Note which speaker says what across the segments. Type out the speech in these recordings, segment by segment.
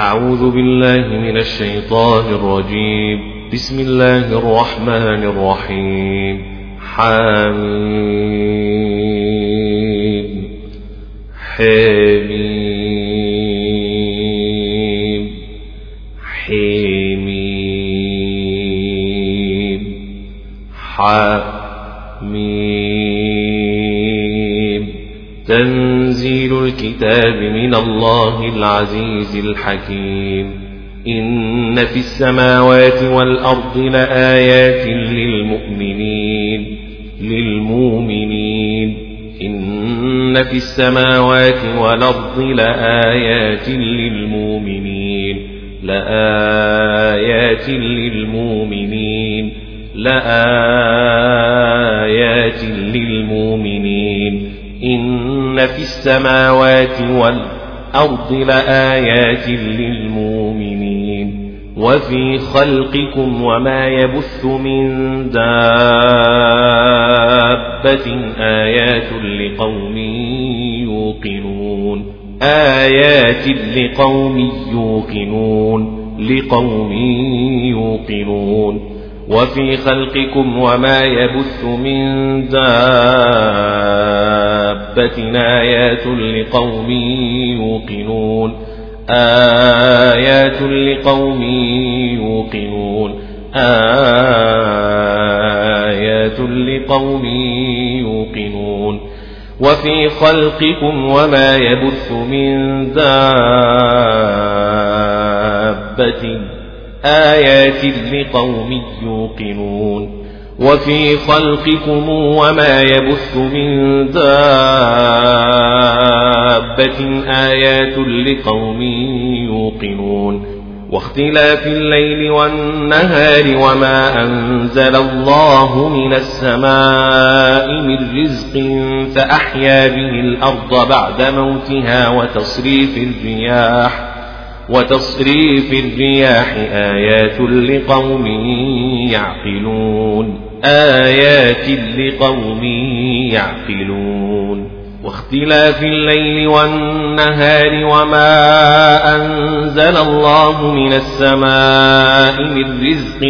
Speaker 1: أعوذ بالله من الشيطان الرجيم بسم الله الرحمن الرحيم حميم حميم الكتاب من الله العزيز الحكيم إن في السماوات والأرض لآيات للمؤمنين للمؤمنين إن في السماوات والأرض لآيات للمؤمنين لآيات للمؤمنين لآيات للمؤمنين إن في السماوات والأرض لآيات للمؤمنين وفي خلقكم وما يبث من دابة آيات لقوم يوقنون آيات لقوم يوقنون لقوم يوقنون وفي خلقكم وما يبث من دابة ربتنا آيات لقوم يوقنون آيات لقوم يوقنون آيات لقوم يوقنون وفي خلقكم وما يبث من دابة آيات لقوم يوقنون وفي خلقكم وما يبث من دابة آيات لقوم يوقنون واختلاف الليل والنهار وما أنزل الله من السماء من رزق فأحيا به الأرض بعد موتها وتصريف الرياح وتصريف الرياح آيات لقوم يعقلون آيات لقوم يعقلون واختلاف الليل والنهار وما أنزل الله من السماء من رزق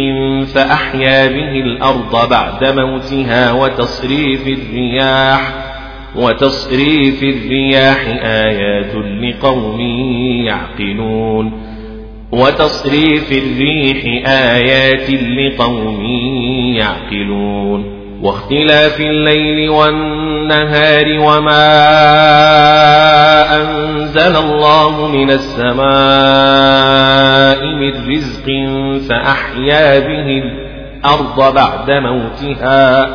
Speaker 1: فأحيا به الأرض بعد موتها وتصريف الرياح وتصريف الرياح آيات لقوم يعقلون وتصريف الريح آيات لقوم يعقلون واختلاف الليل والنهار وما أنزل الله من السماء من رزق فأحيا به الأرض بعد موتها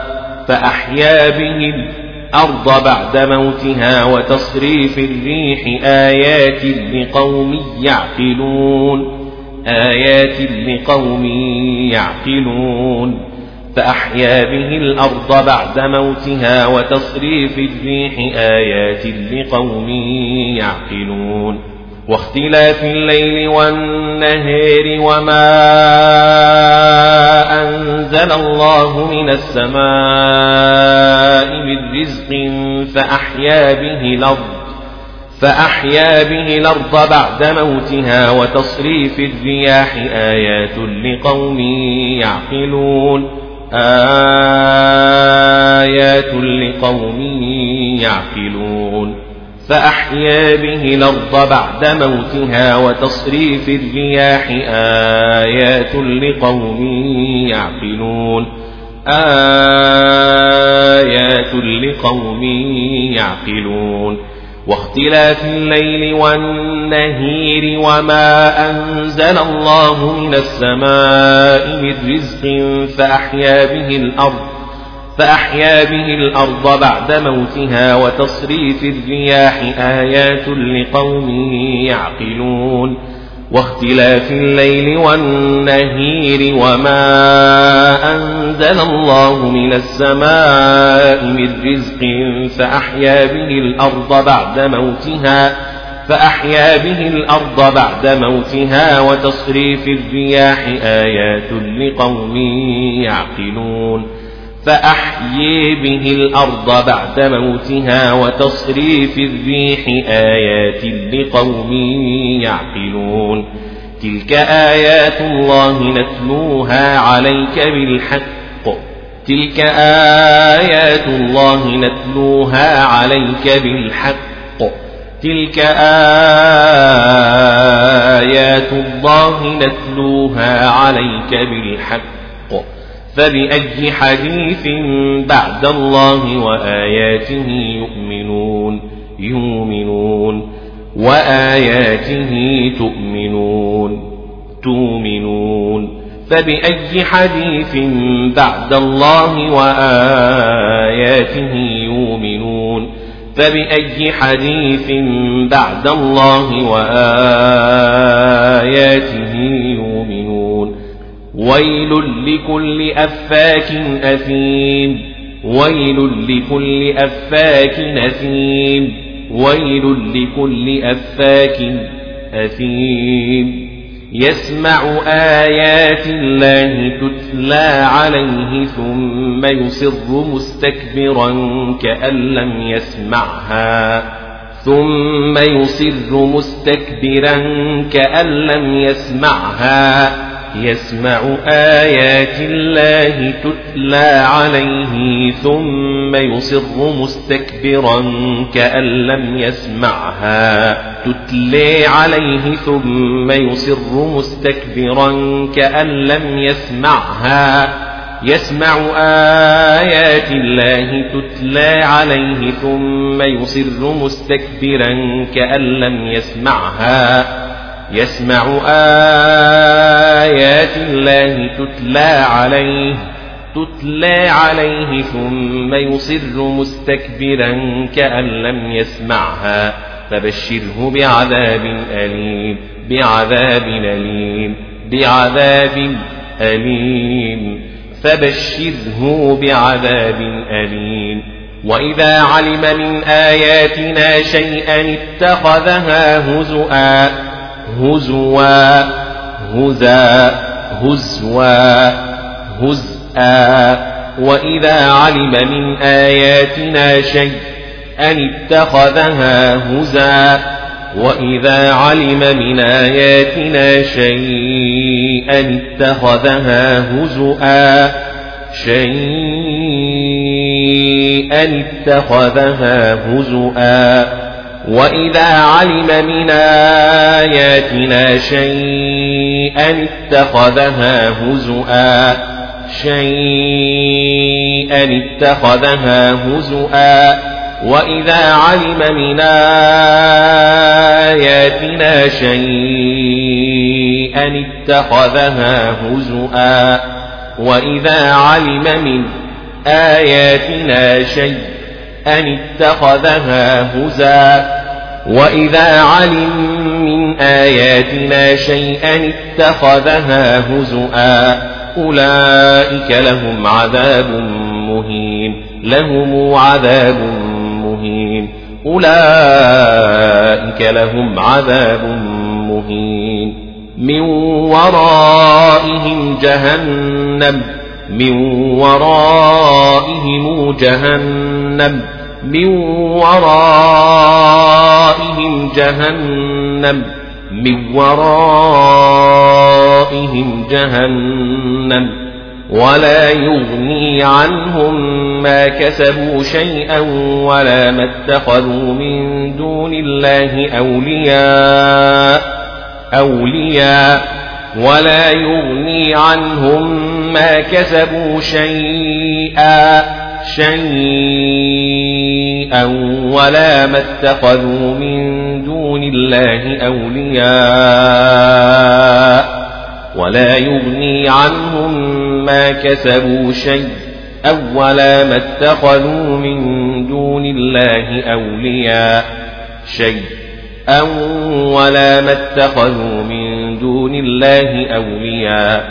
Speaker 1: فأحيا به الأرض الأرض بعد موتها وتصريف الريح آيات لقوم يعقلون آيات لقوم يعقلون فأحيا به الأرض بعد موتها وتصريف الريح آيات لقوم يعقلون واختلاف الليل والنهار وما أنزل الله من السماء من رزق فأحيا به الأرض فأحيا به الأرض بعد موتها وتصريف الرياح آيات لقوم يعقلون آيات لقوم يعقلون فأحيا به الأرض بعد موتها وتصريف الرياح آيات لقوم يعقلون آيات لقوم يعقلون واختلاف الليل والنهير وما أنزل الله من السماء من رزق فأحيا به الأرض فأحيا به الأرض بعد موتها وتصريف الرياح آيات لقوم يعقلون واختلاف الليل والنهير وما أنزل الله من السماء من رزق فأحيا به الأرض بعد موتها فأحيا به الأرض بعد موتها وتصريف الرياح آيات لقوم يعقلون فأحيي به الأرض بعد موتها وتصريف الريح آيات لقوم يعقلون تلك آيات الله نتلوها عليك بالحق تلك آيات الله نتلوها عليك بالحق تلك آيات الله نتلوها عليك بالحق فبأي حديث بعد الله وآياته يؤمنون يؤمنون وآياته تؤمنون تؤمنون فبأي حديث بعد الله وآياته يؤمنون فبأي حديث بعد الله وآياته يؤمنون ويل لكل أفاك أثيم ويل لكل أفاك أثيم ويل لكل أفاك أثيم يسمع آيات الله تتلى عليه ثم يصر مستكبرا كأن لم يسمعها ثم يصر مستكبرا كأن لم يسمعها يسمع آيات الله تتلى عليه ثم يصر مستكبرا كأن لم يسمعها تتلى عليه ثم يصر مستكبرا كأن لم يسمعها يسمع آيات الله تتلى عليه ثم يصر مستكبرا كأن لم يسمعها يسمع آيات الله تتلى عليه تتلى عليه ثم يصر مستكبرا كأن لم يسمعها فبشره بعذاب أليم بعذاب أليم بعذاب أليم فبشره بعذاب أليم وإذا علم من آياتنا شيئا اتخذها هزؤا هزوا هزا هزوا هزءا وإذا علم من آياتنا شيء أن اتخذها هزا وإذا علم من آياتنا شيء أن اتخذها هزؤا أن اتخذها هزؤا وإذا علم من آياتنا شيئا اتخذها هزؤا شيئا اتخذها هزؤا وإذا علم من آياتنا شيئا اتخذها هزؤا وإذا علم من آياتنا شيئا اتخذها هزؤا وإذا علم من آياتنا شيئا اتخذها هزؤا أولئك لهم عذاب مهين لهم عذاب مهين أولئك لهم عذاب مهين من ورائهم جهنم من ورائهم جهنم من ورائهم جهنم من ورائهم جهنم ولا يغني عنهم ما كسبوا شيئا ولا ما اتخذوا من دون الله أولياء أولياء ولا يغني عنهم ما كسبوا شيئا شيئا ولا ما اتخذوا من دون الله أولياء ولا يغني عنهم ما كسبوا شيئا ولا ما اتخذوا من دون الله أولياء شيئا ولا ما اتخذوا من من دون الله أولياء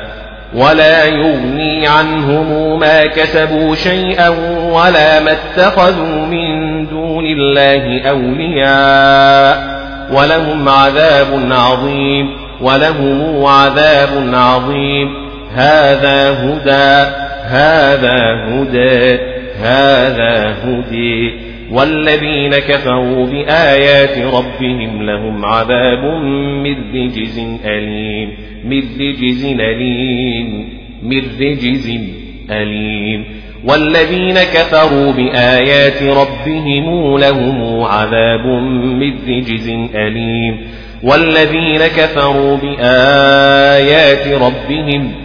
Speaker 1: ولا يغني عنهم ما كسبوا شيئا ولا ما اتخذوا من دون الله أولياء ولهم عذاب عظيم ولهم عذاب عظيم هذا هدى هذا هدى هذا هدي والذين كفروا بآيات ربهم لهم عذاب من رجز أليم من رجز أليم من رجز أليم والذين كفروا بآيات ربهم لهم عذاب من رجز أليم والذين كفروا بآيات ربهم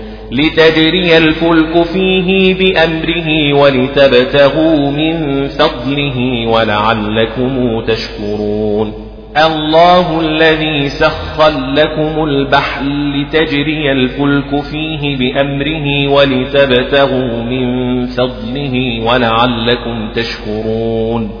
Speaker 1: لتجري الفلك فيه بأمره ولتبتغوا من فضله ولعلكم تشكرون الله الذي سخر لكم البحر لتجري الفلك فيه بأمره ولتبتغوا من فضله ولعلكم تشكرون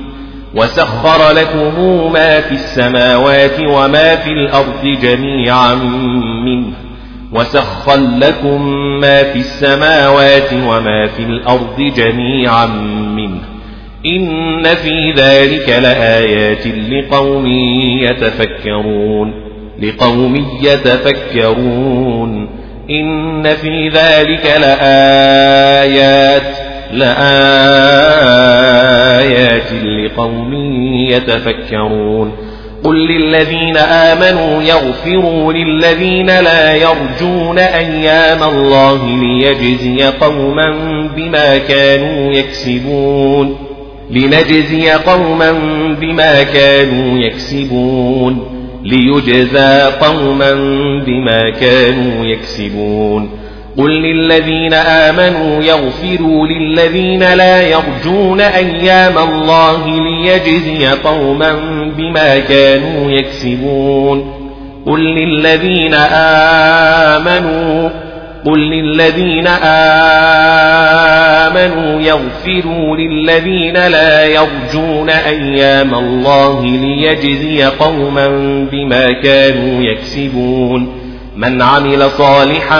Speaker 1: وسخر لكم ما في السماوات وما في الأرض جميعا منه وسخر لكم ما في السماوات وما في الأرض جميعا منه إن في ذلك لآيات لقوم يتفكرون لقوم يتفكرون إن في ذلك لآيات لآيات لقوم يتفكرون قل للذين آمنوا يغفروا للذين لا يرجون أيام الله ليجزي قوما بما كانوا يكسبون لنجزي قوما بما كانوا يكسبون ليجزى قوما بما كانوا يكسبون قل للذين آمنوا يغفروا للذين لا يرجون أيام الله ليجزي قوما بما كانوا يكسبون قل للذين آمنوا قل للذين آمنوا يغفروا للذين لا يرجون أيام الله ليجزي قوما بما كانوا يكسبون من عمل صالحا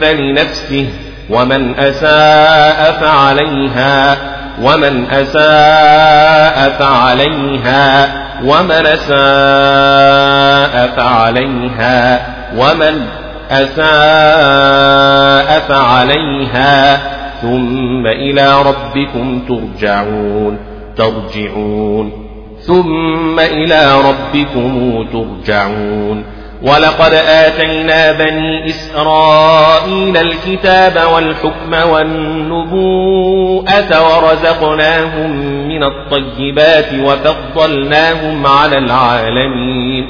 Speaker 1: فلنفسه ومن أساء فعليها ومن أساء فعليها ومن أساء فعليها ومن أساء فعليها ثم إلى ربكم ترجعون ترجعون ثم إلى ربكم ترجعون ولقد آتينا بني إسرائيل الكتاب والحكم والنبوءة ورزقناهم من الطيبات وفضلناهم على العالمين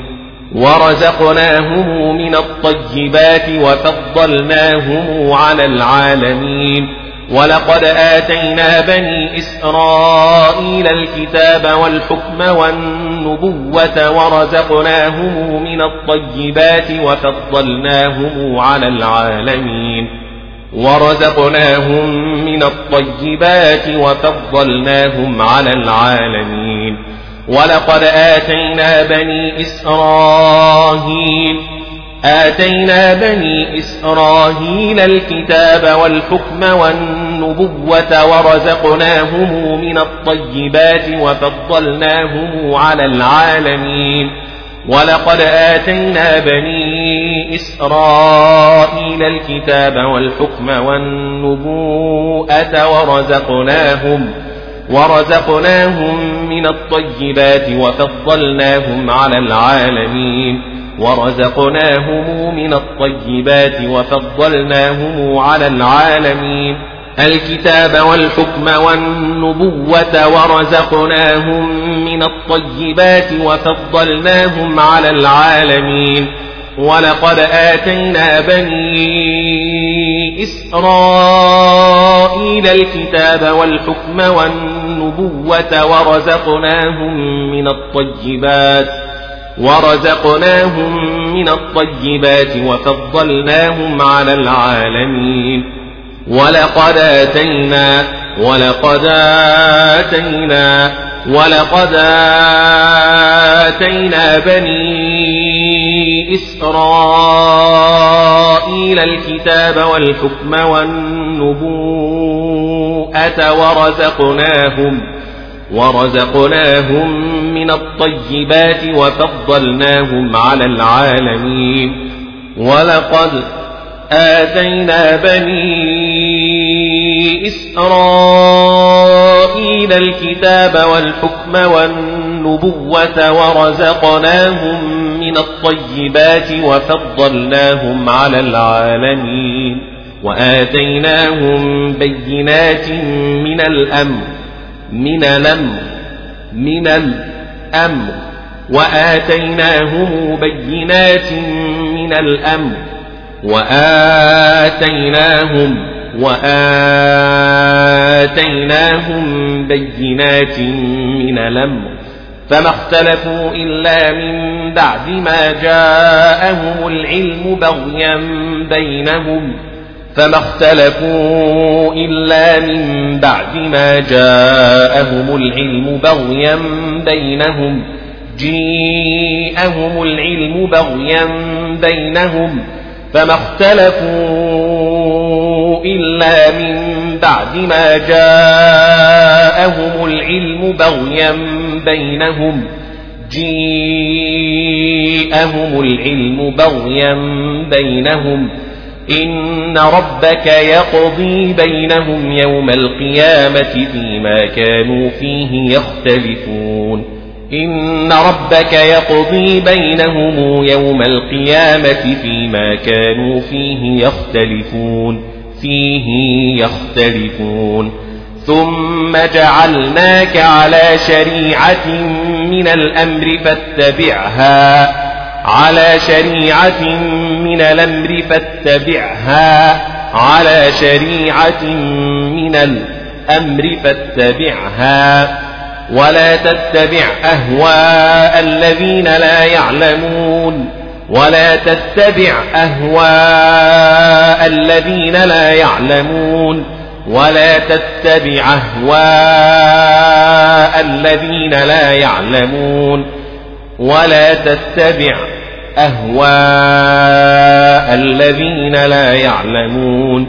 Speaker 1: ورزقناهم من الطيبات وفضلناهم على العالمين ولقد آتينا بني إسرائيل الكتاب والحكم والنبوة ورزقناهم من الطيبات وفضلناهم على العالمين ورزقناهم من الطيبات وفضلناهم على العالمين ولقد آتينا بني إسرائيل آتينا بني إسرائيل الكتاب والحكم والنبوة ورزقناهم من الطيبات وفضلناهم على العالمين ولقد آتينا بني إسرائيل الكتاب والحكم والنبوءة ورزقناهم ورزقناهم من الطيبات وفضلناهم على العالمين ورزقناهم من الطيبات وفضلناهم على العالمين الكتاب والحكم والنبوة ورزقناهم من الطيبات وفضلناهم على العالمين ولقد آتينا بني إسرائيل الكتاب والحكم والنبوة ورزقناهم من الطيبات ورزقناهم من الطيبات وفضلناهم على العالمين ولقد آتينا ولقد آتينا ولقد آتينا بني إسرائيل الكتاب والحكم والنبوءة ورزقناهم ورزقناهم من الطيبات وفضلناهم على العالمين ولقد آتينا بني إسرائيل الكتاب والحكم والنبوة ورزقناهم من الطيبات وفضلناهم على العالمين وآتيناهم بينات من الأمر من الأمر من الأمر وآتيناهم بينات من الأمر وآتيناهم وآتيناهم بينات من الأمر فما اختلفوا إلا من بعد ما جاءهم العلم بغيا بينهم فما اختلفوا إلا من بعد ما جاءهم العلم بغيا بينهم جيءهم العلم بغيا بينهم فما اختلفوا إلا من بعد ما جاءهم العلم بغيا بينهم جيءهم العلم بغيا بينهم إن ربك يقضي بينهم يوم القيامة فيما كانوا فيه يختلفون إن ربك يقضي بينهم يوم القيامة فيما كانوا فيه يختلفون فيه يختلفون ثم جعلناك على شريعة من الأمر فاتبعها على شريعة من الأمر فاتبعها على شريعة من الأمر فاتبعها ولا تتبع أهواء الذين لا يعلمون ولا تتبع أهواء الذين لا يعلمون ولا تتبع أهواء الذين لا يعلمون ولا تتبع أهواء الذين لا يعلمون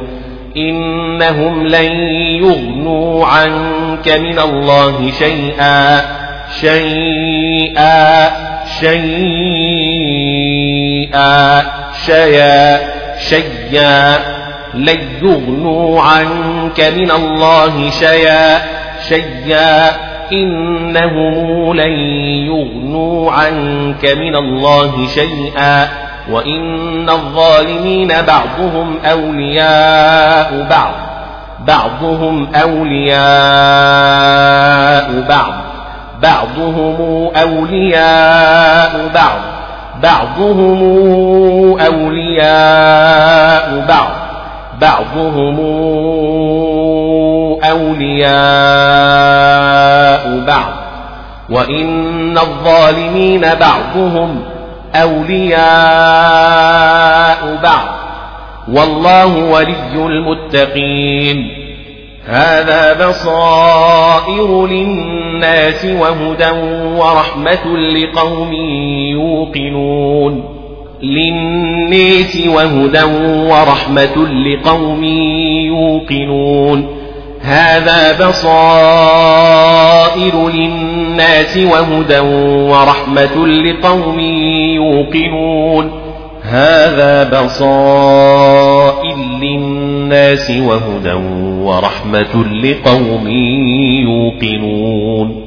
Speaker 1: إنهم لن يغنوا عنك من الله شيئا شيئا شيئا شيئا شيئا لن يغنوا عنك من الله شيئا شيئا إنهم لن يغنوا عنك من الله شيئا وإن الظالمين بعضهم أولياء بعض بعضهم أولياء بعض بعضهم أولياء بعض بعضهم أولياء بعض بعضهم أولياء بعض وإن الظالمين بعضهم أولياء بعض والله ولي المتقين هذا بصائر للناس وهدى ورحمة لقوم يوقنون للناس وهدى ورحمة لقوم يوقنون هذا بصائر للناس وهدى ورحمة لقوم يوقنون هذا بصائر للناس وهدى ورحمة لقوم يوقنون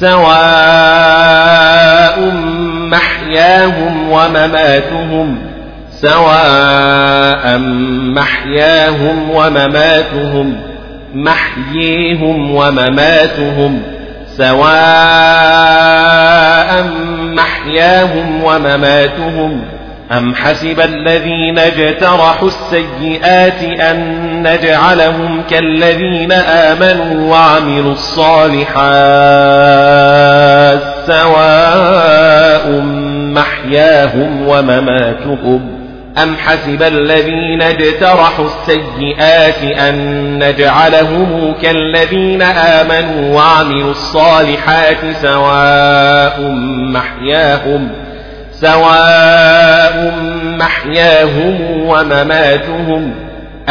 Speaker 1: سواء محياهم ومماتهم سواء محياهم ومماتهم محييهم ومماتهم سواء محياهم ومماتهم أم حسب الذين اجترحوا السيئات أن نجعلهم كالذين آمنوا وعملوا الصالحات سواء محياهم ومماتهم أم حسب الذين اجترحوا السيئات أن نجعلهم كالذين آمنوا وعملوا الصالحات سواء محياهم سواء محياهم ومماتهم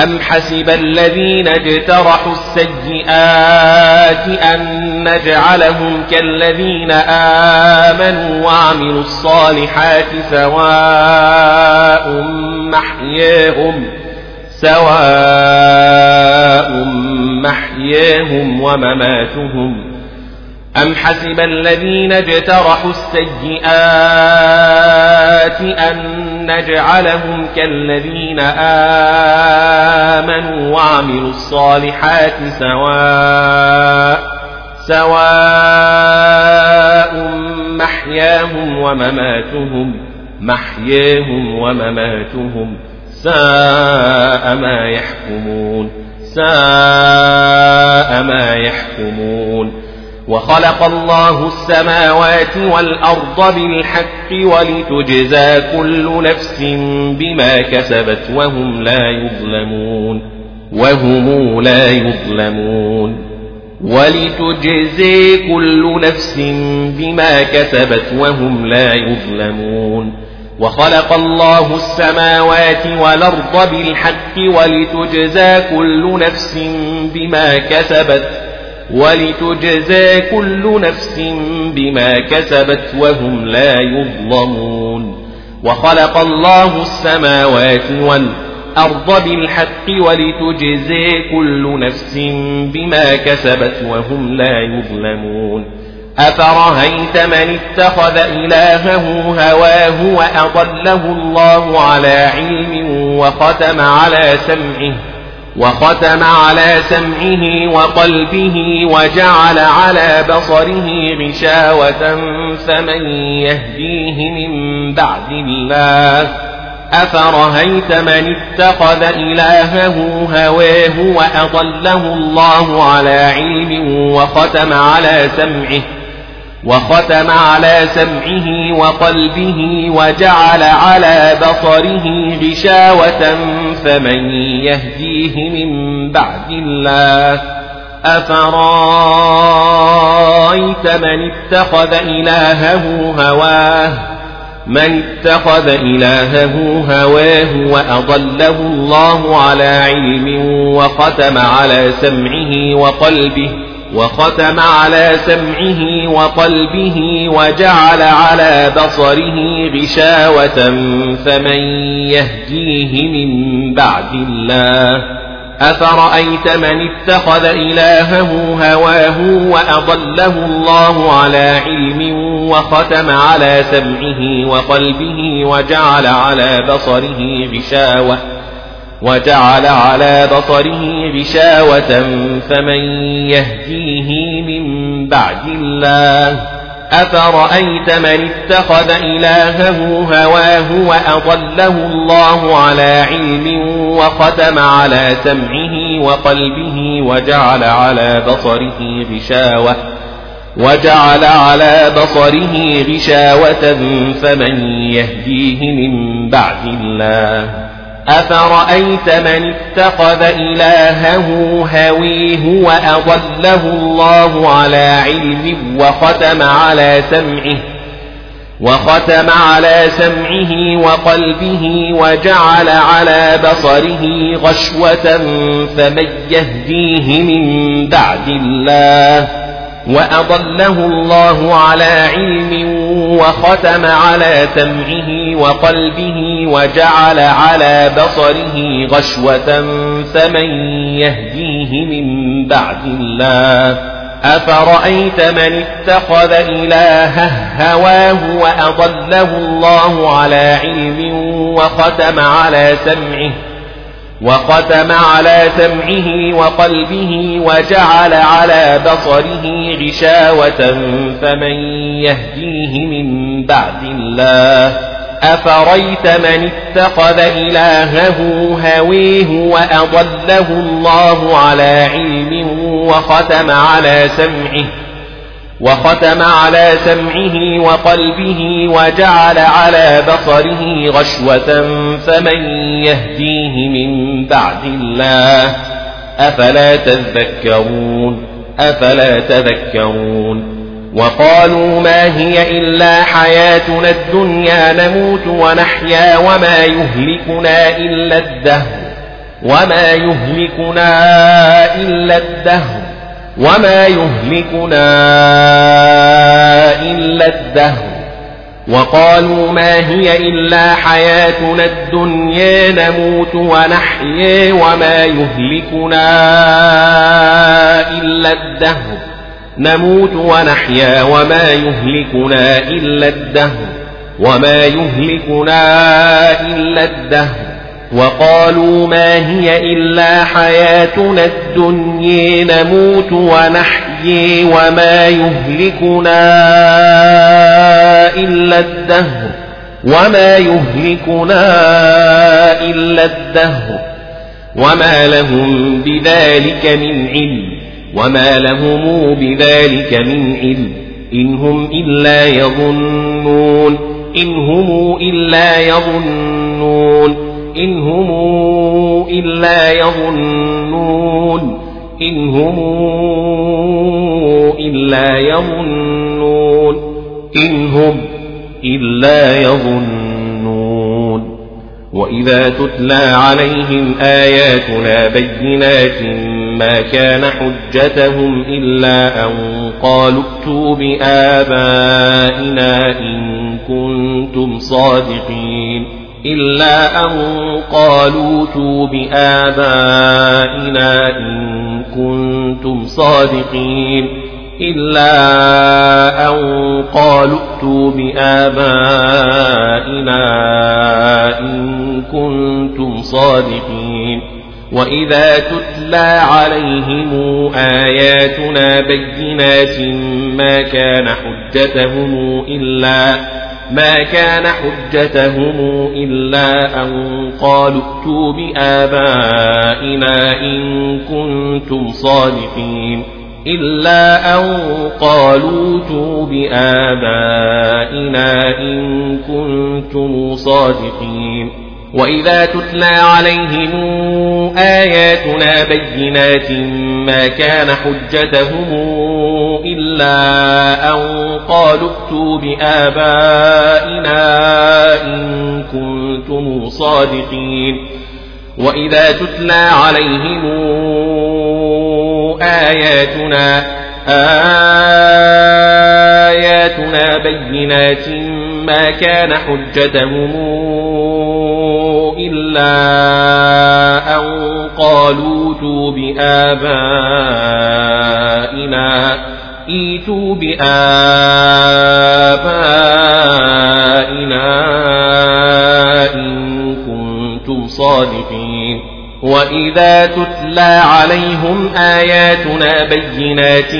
Speaker 1: أم حسب الذين اجترحوا السيئات أن نجعلهم كالذين آمنوا وعملوا الصالحات سواء محياهم سواء محياهم ومماتهم أم حسب الذين اجترحوا السيئات أن نجعلهم كالذين آمنوا وعملوا الصالحات سواء سواء محياهم ومماتهم محياهم ومماتهم ساء ما يحكمون ساء ما يحكمون وخلق الله السماوات والأرض بالحق ولتجزى كل نفس بما كسبت وهم لا يظلمون وهم لا يظلمون ولتجزي كل نفس بما كسبت وهم لا يظلمون وخلق الله السماوات والأرض بالحق ولتجزى كل نفس بما كسبت ولتجزى كل نفس بما كسبت وهم لا يظلمون وخلق الله السماوات والأرض بالحق ولتجزى كل نفس بما كسبت وهم لا يظلمون أفرهيت من اتخذ إلهه هواه وأضله الله على علم وختم على سمعه وختم على سمعه وقلبه وجعل على بصره غشاوة فمن يهديه من بعد الله أفرهيت من اتخذ إلهه هواه وأضله الله على علم وختم على سمعه وختم على سمعه وقلبه وجعل على بصره غشاوة فمن يهديه من بعد الله أفرايت من اتخذ إلهه هواه من اتخذ إلهه هواه وأضله الله على علم وختم على سمعه وقلبه وختم على سمعه وقلبه وجعل على بصره غشاوة فمن يهديه من بعد الله أفرأيت من اتخذ إلهه هواه وأضله الله على علم وختم على سمعه وقلبه وجعل على بصره غشاوة وجعل على بصره غشاوة فمن يهديه من بعد الله أفرأيت من اتخذ إلهه هواه وأضله الله على علم وختم على سمعه وقلبه وجعل على بصره غشاوة وجعل على بصره غشاوة فمن يهديه من بعد الله أفرأيت من اتخذ إلهه هويه وأضله الله على علم وختم على سمعه وختم على سمعه وقلبه وجعل على بصره غشوة فمن يهديه من بعد الله وأضله الله على علم وختم على سمعه وقلبه وجعل على بصره غشوة فمن يهديه من بعد الله أفرأيت من اتخذ إلهه هواه وأضله الله على علم وختم على سمعه وختم على سمعه وقلبه وجعل على بصره غشاوة فمن يهديه من بعد الله أفريت من اتخذ إلهه هويه وأضله الله على علم وختم على سمعه وختم على سمعه وقلبه وجعل على بصره غشوة فمن يهديه من بعد الله أفلا تذكرون أفلا تذكرون وقالوا ما هي إلا حياتنا الدنيا نموت ونحيا وما يهلكنا إلا الدهر وما يهلكنا إلا الدهر وما يهلكنا إلا الدهر وقالوا ما هي إلا حياتنا الدنيا نموت ونحيا وما يهلكنا إلا الدهر نموت ونحيا وما يهلكنا إلا الدهر وما يهلكنا إلا الدهر وقالوا ما هي إلا حياتنا الدنيا نموت ونحيي وما يهلكنا إلا الدهر وما يهلكنا إلا الدهر وما لهم بذلك من علم وما لهم بذلك من علم إن هم إلا يظنون إن هم إلا يظنون إن هم إلا يظنون إن هم إلا يظنون إن هم إلا يظنون وإذا تتلى عليهم آياتنا بينات ما كان حجتهم إلا أن قالوا ائتوا بآبائنا إن كنتم صادقين إلا أن قالوا توب آبائنا إن كنتم صادقين إلا أن قالوا ائتوا بآبائنا إن كنتم صادقين وإذا تتلى عليهم آياتنا بينات ما كان حجتهم إلا ما كان حجتهم إلا أن قالوا ائتوا بآبائنا إن كنتم صادقين إلا أن قالوا ائتوا بآبائنا إن كنتم صادقين وإذا تتلى عليهم آياتنا بينات ما كان حجتهم إلا أن قالوا ائتوا بآبائنا إن كنتم صادقين وإذا تتلى عليهم آياتنا آياتنا بينات ما كان حجتهم إلا أن قالوا توب بآبائنا إيتوا بآبائنا إن كنتم صادقين وإذا تتلى عليهم آياتنا بينات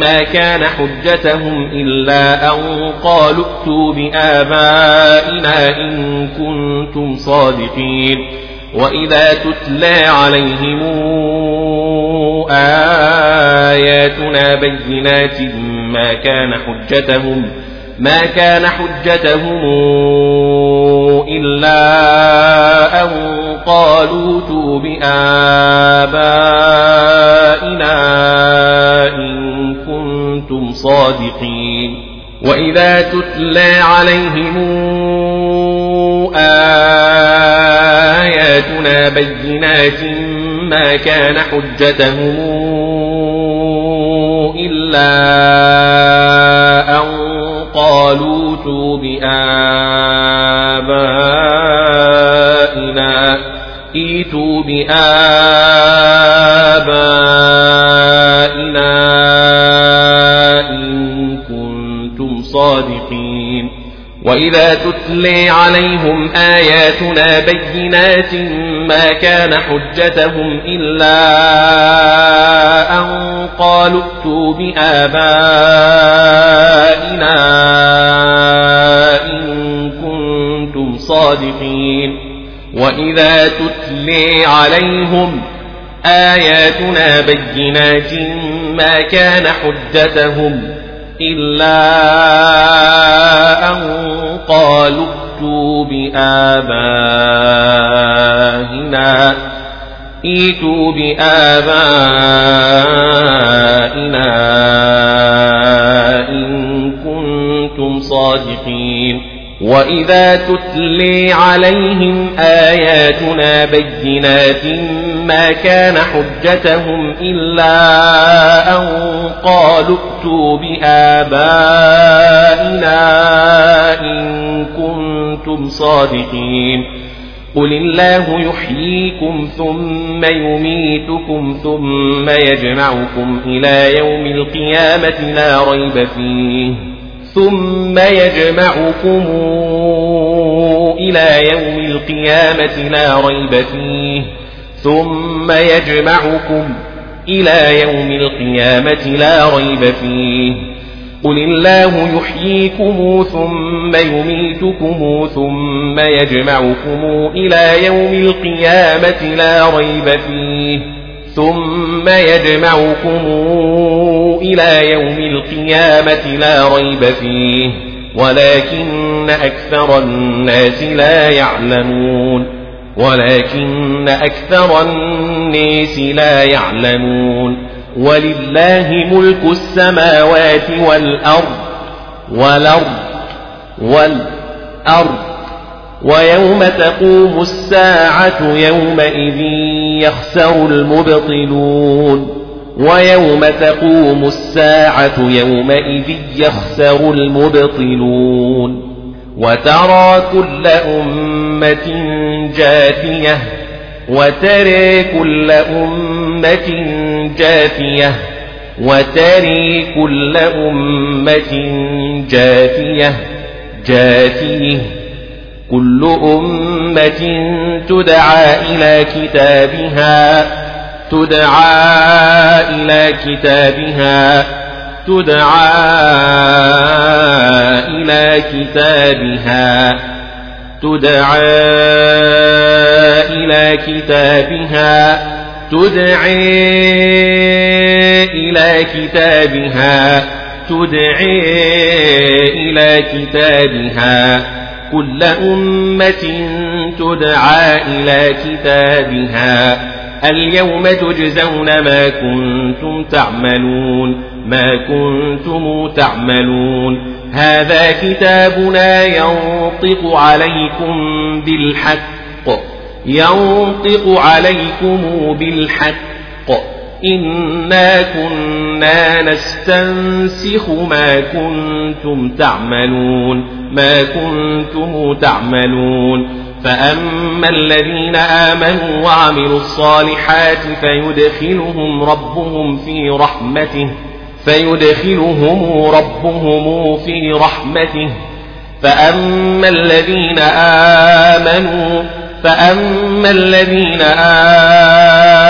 Speaker 1: ما كان حجتهم إلا أن قالوا ائتوا بآبائنا إن كنتم صادقين وإذا تتلى عليهم آياتنا بينات ما كان حجتهم إلا ما كان حجتهم إلا أن قالوا توب آبائنا إن كنتم صادقين وإذا تتلى عليهم آياتنا بينات ما كان حجتهم إلا قالوا توب بآبائنا إيتوا بآبائنا إن كنتم صادقين وإذا تتلي عليهم آياتنا بينات ما كان حجتهم إلا أن قالوا ائتوا بآبائنا الصادقين وإذا تتلي عليهم آياتنا بينات ما كان حجتهم إلا أن قالوا ائتوا بآبائنا ائتوا بآبائنا إن كنتم صادقين وإذا تتلي عليهم آياتنا بينات ما كان حجتهم إلا أن قالوا ائتوا بآبائنا إن كنتم صادقين قل الله يحييكم ثم يميتكم ثم يجمعكم إلى يوم القيامة لا ريب فيه ثم يجمعكم إلى يوم القيامة لا ريب فيه ثم يجمعكم إلى يوم القيامة لا ريب فيه قل الله يحييكم ثم يميتكم ثم يجمعكم إلى يوم القيامة لا ريب فيه ثم يجمعكم إلى يوم القيامة لا ريب فيه ولكن أكثر الناس لا يعلمون ولكن أكثر الناس لا يعلمون ولله ملك السماوات والأرض والأرض والأرض ويوم تقوم الساعة يومئذ يخسر المبطلون ويوم تقوم الساعة يومئذ يخسر المبطلون وترى كل أمة جاثية وترى كل أمة جاثية وتري كل أمة جاثية جاثيه كل أمة تدعى إلى كتابها تدعى إلى كتابها تدعى إلى كتابها تدعى إلى كتابها تدعي إلى كتابها تدعي إلى كتابها كل أمة تدعى إلى كتابها اليوم تجزون ما كنتم تعملون ما كنتم تعملون هذا كتابنا ينطق عليكم بالحق ينطق عليكم بالحق إنا كنا نستنسخ ما كنتم تعملون ما كنتم تعملون فأما الذين آمنوا وعملوا الصالحات فيدخلهم ربهم في رحمته فيدخلهم ربهم في رحمته فأما الذين آمنوا فأما الذين آمنوا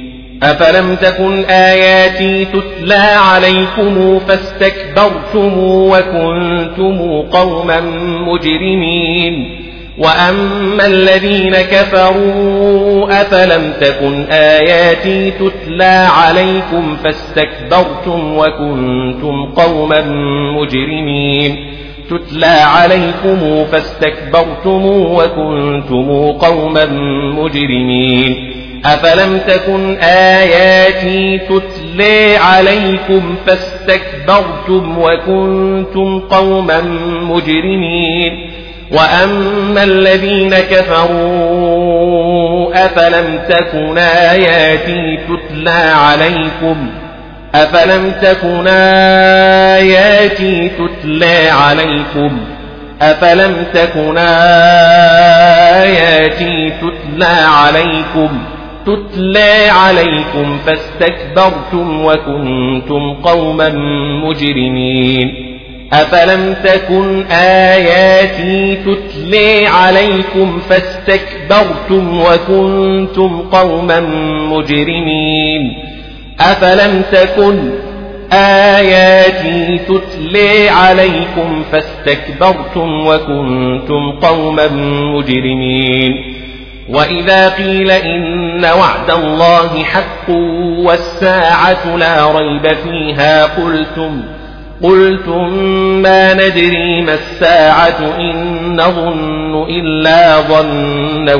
Speaker 1: أفلم تكن آياتي تتلى عليكم فاستكبرتم وكنتم قوما مجرمين وأما الذين كفروا أفلم تكن آياتي تتلى عليكم فاستكبرتم وكنتم قوما مجرمين تتلى عليكم فاستكبرتم وكنتم قوما مجرمين أفلم تكن آياتي تتلي عليكم فاستكبرتم وكنتم قوما مجرمين وأما الذين كفروا أفلم تكن آياتي تتلى عليكم أفلم تكن آياتي تتلى عليكم أفلم تكن آياتي تتلى عليكم تتلى عليكم فاستكبرتم وكنتم قوما مجرمين أفلم تكن آياتي تتلى عليكم فاستكبرتم وكنتم قوما مجرمين أفلم تكن آياتي تتلى عليكم فاستكبرتم وكنتم قوما مجرمين وإذا قيل إن وعد الله حق والساعة لا ريب فيها قلتم قلتم ما ندري ما الساعة إن نظن إلا ظنا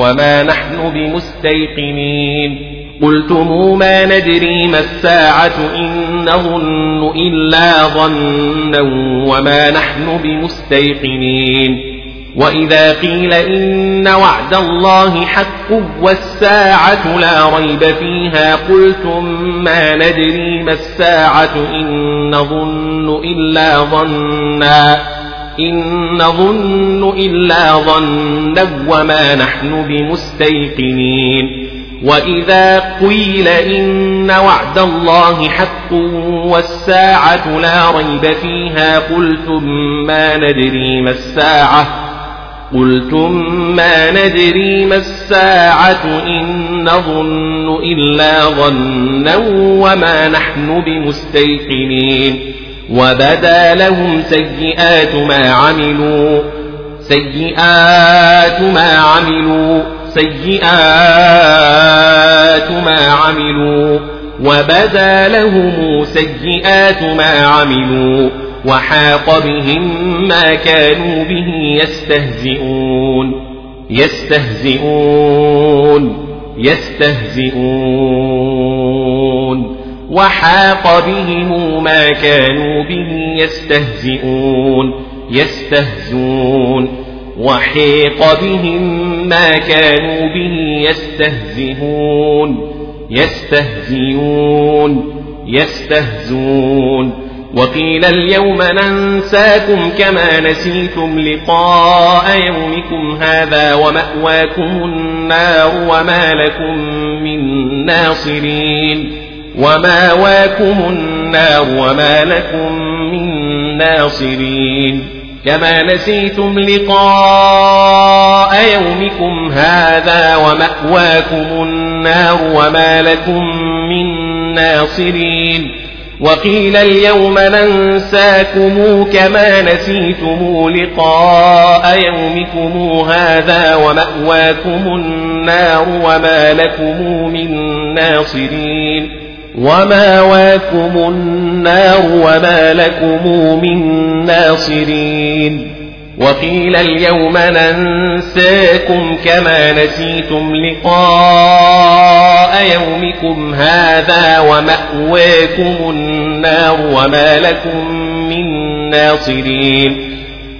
Speaker 1: وما نحن بمستيقنين قلتم ما ندري ما الساعة إن نظن إلا ظنا وما نحن بمستيقنين وإذا قيل إن وعد الله حق والساعة لا ريب فيها قلتم ما ندري ما الساعة إن نظن إلا ظنا إن نظن إلا ظنا وما نحن بمستيقنين وإذا قيل إن وعد الله حق والساعة لا ريب فيها قلتم ما ندري ما الساعة قلتم ما ندري ما الساعة إن نظن إلا ظنا وما نحن بمستيقنين وبدا لهم سيئات ما عملوا سيئات ما عملوا سيئات ما عملوا وبدا لهم سيئات ما عملوا وحاق بهم ما كانوا به يستهزئون يستهزئون يستهزئون وحاق بهم ما كانوا به يستهزئون يستهزون وحيق بهم ما كانوا به يستهزئون يستهزئون يستهزون, يستهزئون وقيل اليوم ننساكم كما نسيتم لقاء يومكم هذا ومأواكم النار وما لكم من ناصرين وماواكم النار وما لكم من ناصرين كما نسيتم لقاء يومكم هذا ومأواكم النار وما لكم من ناصرين وقيل اليوم ننساكم كما نسيتم لقاء يومكم هذا ومأواكم النار وما لكم من ناصرين وماواكم النار وما لكم من ناصرين وقيل اليوم ننساكم كما نسيتم لقاء لقاء يومكم هذا ومأواكم النار وما لكم من ناصرين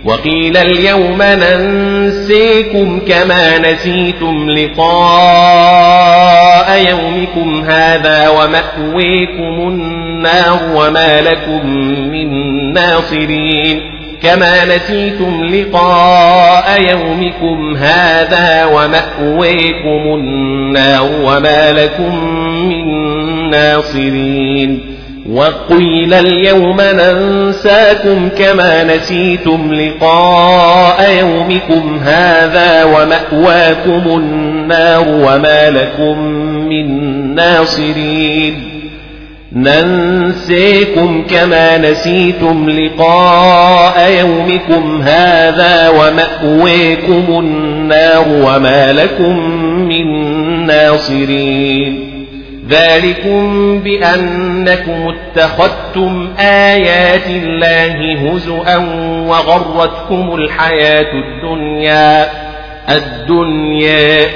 Speaker 1: وقيل اليوم ننسيكم كما نسيتم لقاء يومكم هذا ومأويكم النار وما لكم من ناصرين كما نسيتم لقاء يومكم هذا ومأويكم النار وما لكم من ناصرين وقيل اليوم ننساكم كما نسيتم لقاء يومكم هذا ومأواكم النار وما لكم من ناصرين ننسيكم كما نسيتم لقاء يومكم هذا ومأويكم النار وما لكم من ناصرين ذلكم بأنكم اتخذتم آيات الله هزؤا وغرتكم الحياة الدنيا الدنيا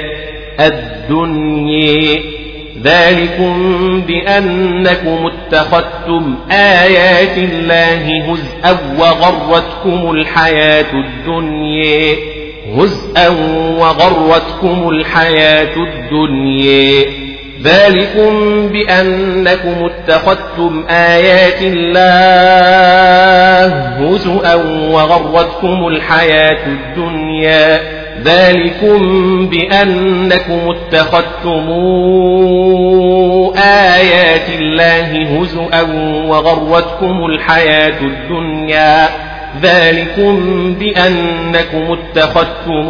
Speaker 1: الدنيا, الدنيا ذلكم بأنكم اتخذتم آيات الله هزءا وغرتكم الحياة الدنيا هزءا وغرتكم الحياة الدنيا ذلكم بأنكم اتخذتم آيات الله هزءا وغرتكم الحياة الدنيا ذلكم بأنكم اتخذتم آيات الله هزؤا وغرتكم الحياة الدنيا ذلكم بأنكم اتخذتم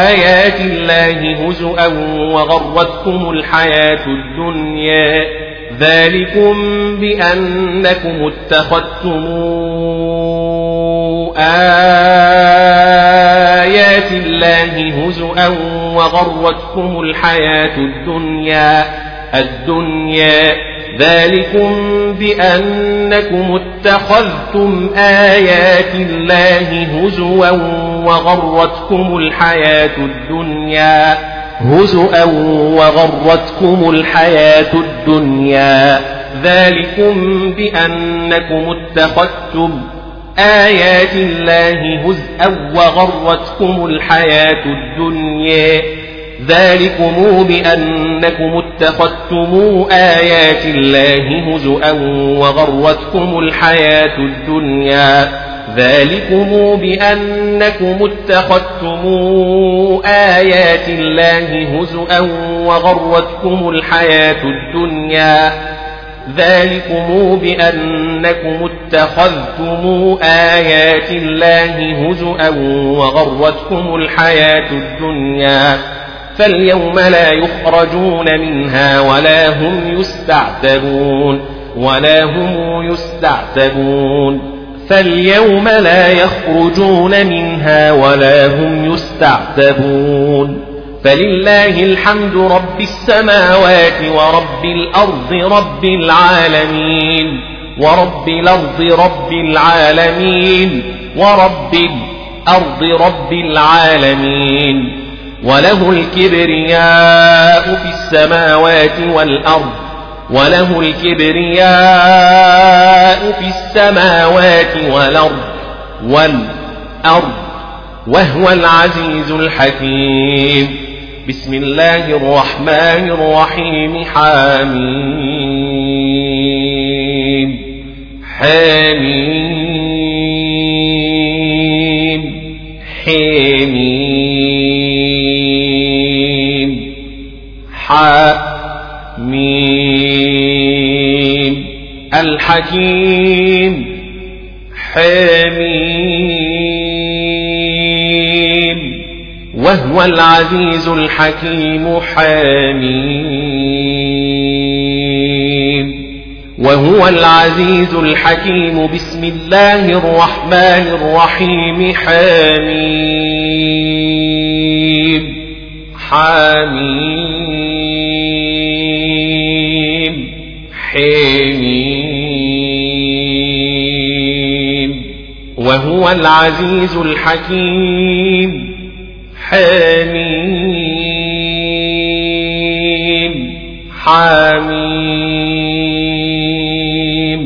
Speaker 1: آيات الله هزؤا وغرتكم الحياة الدنيا ذلكم بأنكم اتخذتم آيات الله هزؤا وغرتكم الحياة الدنيا الدنيا ذلكم بأنكم اتخذتم آيات الله هزوا وغرتكم الحياة الدنيا هزؤا وغرتكم الحياة الدنيا ذلكم بأنكم اتخذتم آيات الله هزءا وغرتكم الحياة الدنيا ذلكم بأنكم اتخذتم آيات الله هزؤا وغرتكم الحياة الدنيا ذلكم بأنكم اتخذتم آيات الله هزؤا وغرتكم الحياة الدنيا ذلكم بأنكم اتخذتم آيات الله هزؤا وغرتكم الحياة الدنيا فاليوم لا يخرجون منها ولا هم يستعتبون ولا هم يستعتبون فاليوم لا يخرجون منها ولا هم يستعتبون فلله الحمد رب السماوات ورب الأرض رب العالمين ورب الأرض رب العالمين ورب الأرض رب العالمين وله الكبرياء في السماوات والأرض وله الكبرياء في السماوات والأرض والأرض وهو العزيز الحكيم بسم الله الرحمن الرحيم حميم حميم حميم حميم الحكيم حميم وهو العزيز الحكيم حميم وهو العزيز الحكيم بسم الله الرحمن الرحيم حميم حميم حميم وهو العزيز الحكيم حميم حميم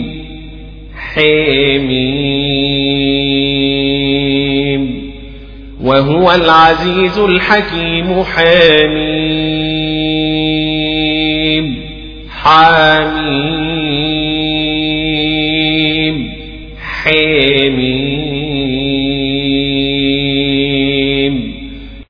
Speaker 1: حميم وهو العزيز الحكيم حميم حميم حميم